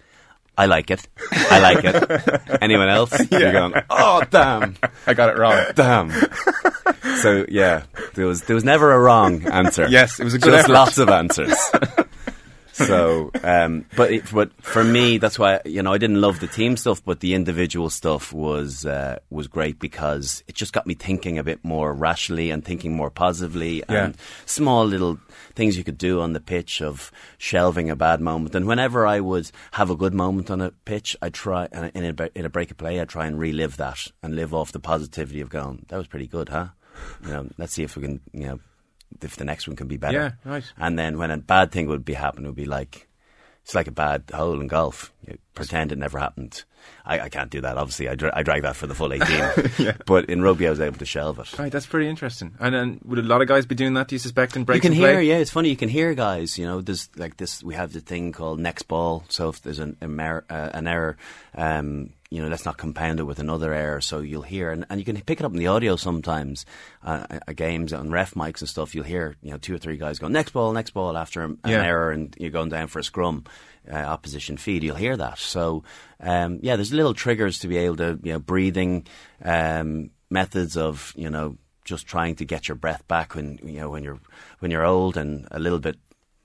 I like it. I like it. [laughs] Anyone else? Yeah. You're going, oh damn, I got it wrong. Damn. so yeah, there was there was never a wrong answer. yes, it was a good Just effort. lots of answers. [laughs] so, um, but it, but for me, that's why you know I didn't love the team stuff, but the individual stuff was uh, was great because it just got me thinking a bit more rationally and thinking more positively, yeah. and small little things you could do on the pitch of shelving a bad moment. And whenever I would have a good moment on a pitch, I try in a, in a break of play, I try and relive that and live off the positivity of going, that was pretty good, huh? You know, let's see if we can, you know if the next one can be better. Yeah, right. And then when a bad thing would be happen, it would be like it's like a bad hole in golf. You pretend it never happened. I, I can't do that. Obviously, I, dra- I drag that for the full [laughs] eighteen. yeah. But in rugby, I was able to shelve it. Right, that's pretty interesting. And then would a lot of guys be doing that? Do you suspect in breaks? You can hear, play? yeah. It's funny. You can hear guys. You know, there's like this. We have the thing called next ball. So if there's an, uh, an error, um, you know, let's not compound it with another error. So you'll hear, and, and you can pick it up in the audio sometimes, uh, games on ref mics and stuff. You'll hear, you know, two or three guys go next ball, next ball after an yeah. error, and you're going down for a scrum, uh, opposition feed. You'll hear that. So, um, yeah, there's little triggers to be able to, you know, breathing um, methods of, you know, just trying to get your breath back when you know when you're when you're old and a little bit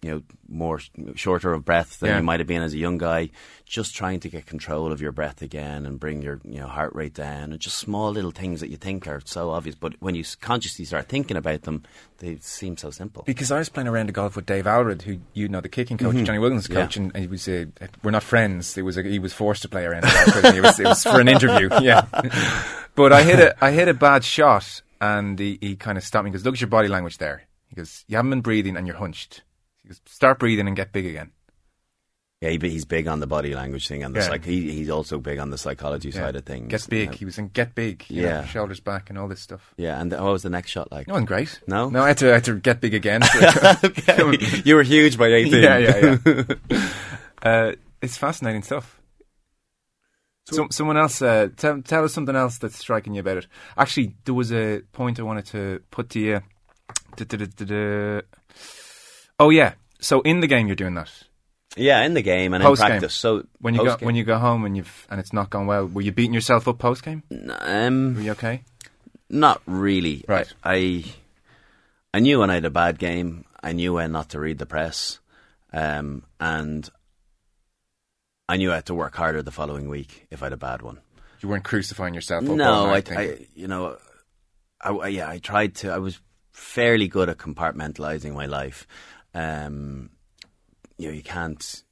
you know more shorter of breath than yeah. you might have been as a young guy just trying to get control of your breath again and bring your you know heart rate down and just small little things that you think are so obvious but when you consciously start thinking about them they seem so simple because I was playing around the golf with Dave Alred who you know the kicking coach mm-hmm. Johnny Wilkinson's coach yeah. and, he was uh, we're not friends it was a, he was forced to play around it was, it was for an interview [laughs] yeah but I hit a I hit a bad shot and he, he kind of stopped me because look at your body language there He goes, "You haven't been breathing, and you're hunched." Goes, "Start breathing and get big again." Yeah, he, he's big on the body language thing, and the Yeah. psych- he, he's also big on the psychology Yeah. side of things. Get big. He was in Get Big. you know, Yeah. shoulders back and all this stuff. yeah, and the, what was the next shot like? Wasn't great. No? no, I had to, I had to get big again. [laughs] [laughs] okay. you were huge by [laughs] 18. yeah, yeah, yeah. uh, it's fascinating stuff. Some, someone else, uh, tell, tell us something else that's striking you about it. Actually, there was a point I wanted to put to you. Du-du-du-du-du. Oh yeah, so in the game you're doing that. Yeah, in the game and Post-game. in practice. So When you go post-game. when you go home and you've and it's not gone well, were you beating yourself up post game? um, Were you okay? Not really. Right. I I knew when I had a bad game. I knew when not to read the press, um, and I knew I had to work harder the following week if I had a bad one. You weren't crucifying yourself. No, I, night I, you know, I, I- yeah, I tried to. I was fairly good at compartmentalizing my life. Um, you know, you can't.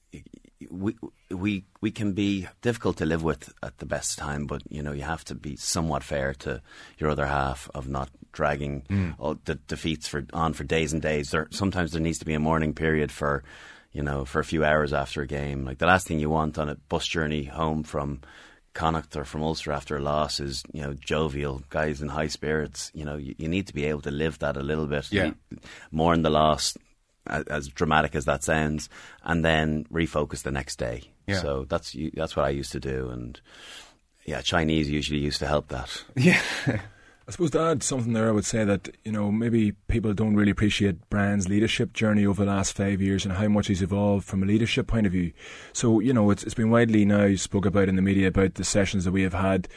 We we we can be difficult to live with at the best time, but you know, you have to be somewhat fair to your other half of not dragging Hmm. all the defeats for on for days and days. There sometimes there needs to be a mourning period for. You know, for a few hours after a game, like the last thing you want on a bus journey home from Connacht or from Ulster after a loss is, you know, jovial guys in high spirits. You know, you, you need to be able to live that a little bit. Yeah. Mourn the loss, as, dramatic as that sounds, and then refocus the next day. Yeah. So that's that's what I used to do, and yeah, Chinese usually used to help that. [laughs] yeah, I suppose to add something there, I would say that you know maybe people don't really appreciate Brian's leadership journey over the last five years and how much he's evolved from a leadership point of view. So you know it's it's been widely now spoke about in the media about the sessions that we have had.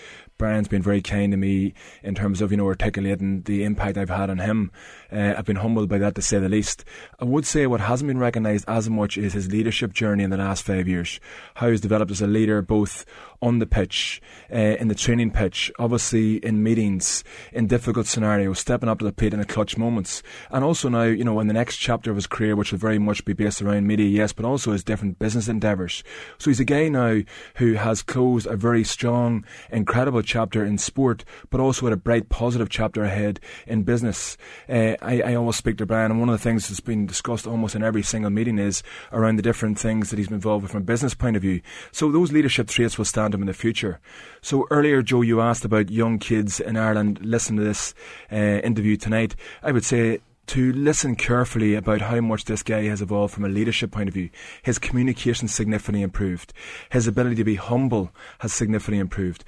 Brian's been very kind to me in terms of you know articulating the impact I've had on him. Uh, I've been humbled by that to say the least. I would say what hasn't been recognised as much is his leadership journey in the last five years. How he's developed as a leader both on the pitch, uh, in the training pitch, obviously in meetings, in difficult scenarios, stepping up to the plate in the clutch moments, and also now, you know, in the next chapter of his career, which will very much be based around media, yes, but also his different business endeavours. So he's a guy now who has closed a very strong, incredible chapter in sport, but also had a bright, positive chapter ahead in business. Uh, I, I always speak to Brian, and one of the things that's been discussed almost in every single meeting is around the different things that he's been involved with from a business point of view. So those leadership traits will stand him in the future. So earlier, Joe, you asked about young kids in Ireland. Listen to this uh, interview tonight. I would say to listen carefully about how much this guy has evolved from a leadership point of view. His communication significantly improved. His ability to be humble has significantly improved.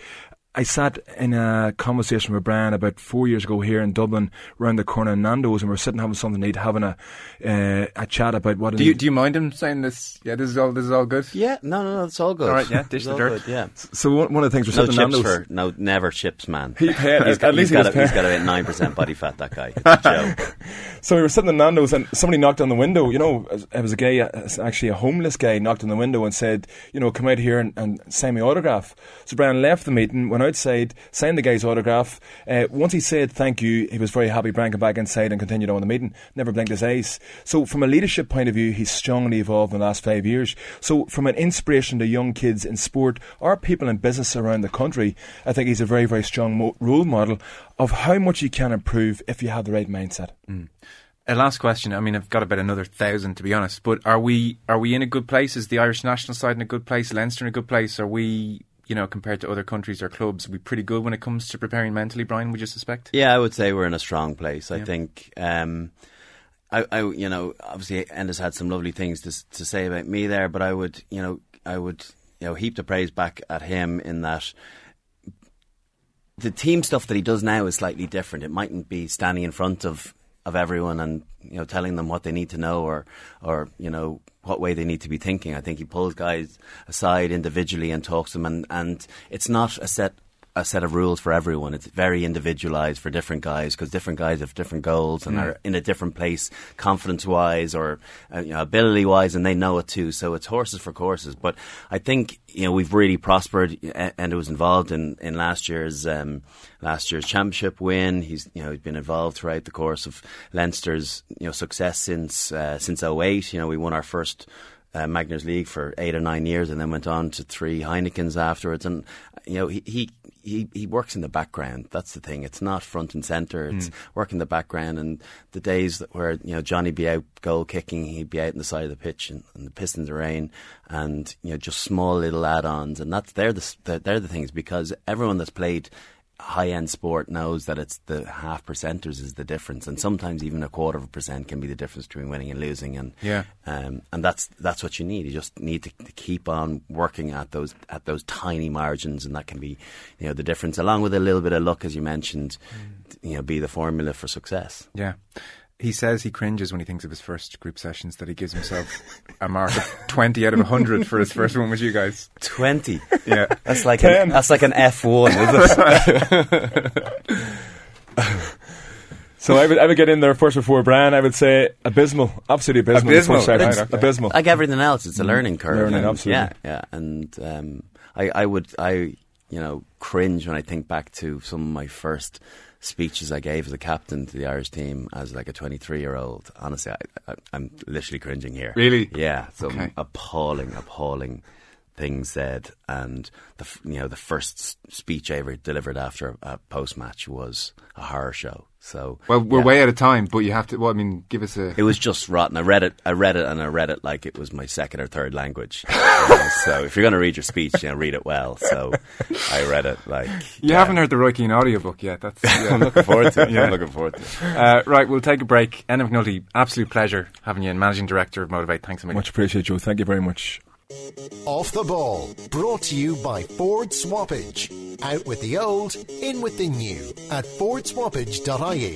I sat in a conversation with Brian about four years ago here in Dublin, round the corner in Nando's, and we were sitting having something to eat, having a uh, a chat about what. do you do you mind him saying this? Yeah, this is all this is all good. Yeah, no, no, no, it's all good. All right, yeah, dish the dirt. good, yeah. so one, one of the things we're No sitting in chips Nando's. for no, never chips, man. He paid- he's got, at least he's he got, a, he's paid. got about nine percent body fat. That guy. It's a [laughs] joke. So we were sitting in Nando's and somebody knocked on the window. You know, it was a guy, uh, actually a homeless guy, knocked on the window and said, you know, come out here and, and sign my autograph. So Brian left the meeting, went outside, signed the guy's autograph. Uh, once he said thank you, he was very happy. Brian came back inside and continued on the meeting. Never blinked his eyes. So from a leadership point of view, he's strongly evolved in the last five years. So from an inspiration to young kids in sport or people in business around the country, I think he's a very, very strong mo- role model of how much you can improve if you have the right mindset. A last question. I mean, I've got about another thousand to be honest. But are we are we in a good place? Is the Irish national side in a good place? Leinster in a good place? Are we, you know, compared to other countries or clubs, we're we pretty good when it comes to preparing mentally? Brian, would you suspect? Yeah, I would say we're in a strong place. I Yeah. think, um, I, I, you know, obviously Enda's had some lovely things to to say about me there, but I would, you know, I would, you know, heap the praise back at him in that the team stuff that he does now is slightly different. It mightn't be standing in front of, of everyone and you know telling them what they need to know or or you know what way they need to be thinking. I think he pulls guys aside individually and talks to them, and, and it's not a set a set of rules for everyone. It's very individualized for different guys because different guys have different goals and are in a different place, confidence wise or uh, you know, ability wise, and they know it too. So it's horses for courses. But I think you know we've really prospered, and it was involved in, in last year's um, last year's championship win. He's you know he's been involved throughout the course of Leinster's you know success since uh, since 08. You know we won our first uh, Magners League for eight or nine years, and then went on to three Heinekens afterwards. And you know, he, he he, he works in the background. That's the thing. It's not front and centre. It's hmm. work in the background. And the days that where you know Johnny be out goal kicking, he'd be out on the side of the pitch and, and the Pistons are rain, and you know just small little add-ons. And that's they're the they're the things because everyone that's played high end sport knows that it's the half percenters is the difference, and sometimes even a quarter of a percent can be the difference between winning and losing. And Yeah. um, and that's that's what you need. You just need to, to keep on working at those at those tiny margins, and that can be, you know, the difference. Along with a little bit of luck, as you mentioned, you know, be the formula for success. Yeah. He says he cringes when he thinks of his first group sessions, that he gives himself a mark of 20 out of 100 for his first one with you guys. Twenty. Yeah. That's like an, that's like an F one, is it? [laughs] So I would, I would get in there first before Brian. I would say abysmal, absolutely abysmal. Abysmal. First session. Right, okay. Abysmal. like everything else, it's a learning curve. Learning, and- absolutely. Yeah, yeah. And um, I, I would, I, you know, cringe when I think back to some of my first speeches I gave as a captain to the Irish team as like a 23 year old. Honestly, I, I, I'm literally cringing here. Really? Yeah. Some Okay. appalling, appalling things said, and the you know the first speech I ever delivered after a post match was a horror show. So Well, we're yeah. way out of time, but you have to, well, I mean, give us a. It was just rotten. I read it. I read it, and I read it like it was my second or third language. You [laughs] know, so if you're going to read your speech, you know, read it well. So I read it like You yeah. haven't heard the Roy Keane audiobook yet. That's [laughs] yeah. I'm looking forward to it. Yeah. I'm looking forward to it. uh, right. We'll take a break. Enda McNulty, absolute pleasure having you in, managing director of Motiv8. Thanks a million. Much appreciated, Joe. Thank you very much. Off the ball, brought to you by Ford Swappage. Out with the old, in with the new at fordswappage.ie.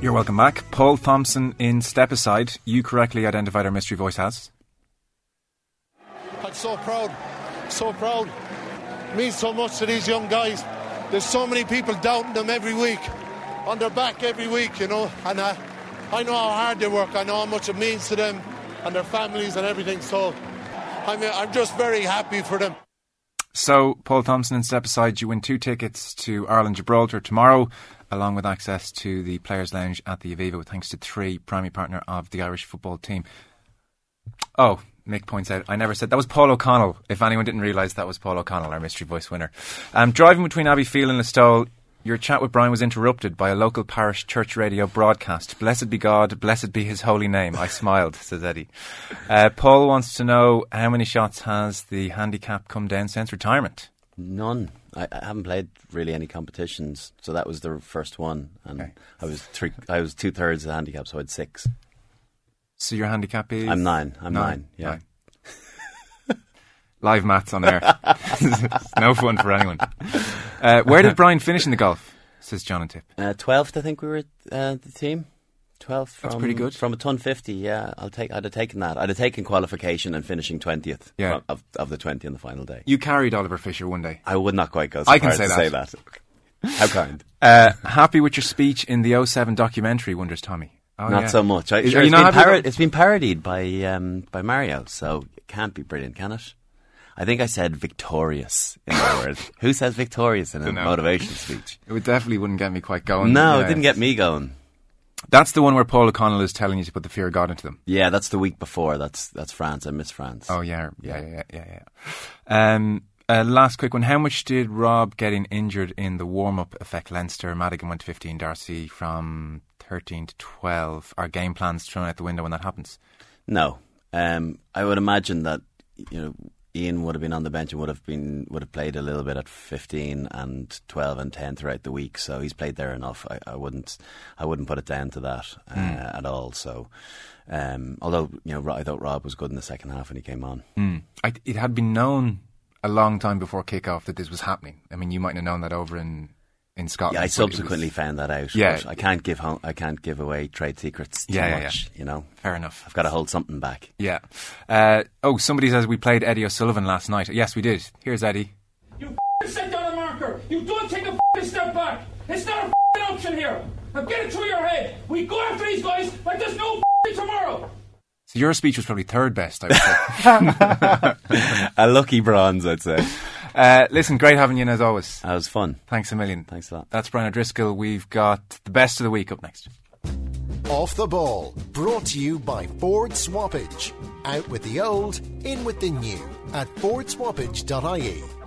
You're welcome back, Paul Thompson in Stepaside. You correctly identified our mystery voice as. I'm so proud, so proud. It means so much to these young guys. There's so many people doubting them every week, on their back every week, you know. And uh, I know how hard they work. I know how much it means to them and their families and everything. So I'm, I'm just very happy for them. So, Paul Thompson and Stepaside, you win two tickets to Ireland Gibraltar tomorrow, along with access to the Players' Lounge at the Aviva, thanks to three primary partner of the Irish football team. Oh, Mick points out, I never said that was Paul O'Connell. If anyone didn't realise that was Paul O'Connell, our mystery voice winner. Um, driving between Abbeyfeale and Listowel, your chat with Brian was interrupted by a local parish church radio broadcast. Blessed be God, blessed be his holy name. I smiled, [laughs] says Eddie. Uh, Paul wants to know how many shots has the handicap come down since retirement? None. I, I haven't played really any competitions, so that was the first one, and Okay. I was three. I was two thirds of the handicap, so I had six. So your handicap is? I'm nine. I'm nine. Yeah. Nine. Live maths on air. [laughs] no fun for anyone. Uh, where did Brian finish in the golf? Says John and Tip. Uh, Twelfth, I think we were uh, the team. Twelfth. From, That's pretty good. From a ton fifty. Yeah, I'll take. I'd have taken that. I'd have taken qualification and finishing twentieth. Yeah. Of, of the twenty on the final day. You carried Oliver Fisher one day. I would not quite go so I can say that. say that. How kind. Uh, happy with your speech in the 07 documentary, wonders Tommy. Oh, not yeah. so much. I, Is- sure, it's, been happy paro- it? it's been parodied by um, by Mario, so it can't be brilliant, can it? I think I said victorious in the word. Who says victorious in a Dunno. motivation speech? It would definitely wouldn't get me quite going. No, it didn't get me going. That's the one where Paul O'Connell is telling you to put the fear of God into them. Yeah, that's the week before. That's that's France. I miss France. Oh yeah, yeah, yeah, yeah, yeah. yeah. Um, uh, last quick one. How much did Rob getting injured in the warm up affect Leinster? Madigan went to 15, D'Arcy from 13 to 12. Are game plans thrown out the window when that happens? No, um, I would imagine that you know Ian would have been on the bench and would have been would have played a little bit at fifteen and twelve and ten throughout the week. So he's played there enough. I, I wouldn't I wouldn't put it down to that uh, Hmm. at all. So um, although you know I thought Rob was good in the second half when he came on. Mm. I, it had been known a long time before kick-off that this was happening. I mean, you might have known that over in, in Scotland. Yeah, I subsequently was- found that out. Yeah. I can't give home, I can't give away trade secrets too Yeah, yeah, much. You know, Fair enough. I've got to hold something back. Yeah. Uh, oh, somebody says we played Eddie O'Sullivan last night. Yes, we did. Here's Eddie. You f***ing set down a marker. You don't take a step back. It's not a option here. Now get it through your head. We go after these guys like there's no tomorrow. So your speech was probably third best, I would say. [laughs] [laughs] A lucky bronze, I'd say. Uh, listen, great having you in as always. That was fun. Thanks a million. Thanks a lot. That's Brian O'Driscoll. We've got the best of the week up next. Off the ball, brought to you by Ford Swappage. Out with the old, in with the new at fordswappage.ie.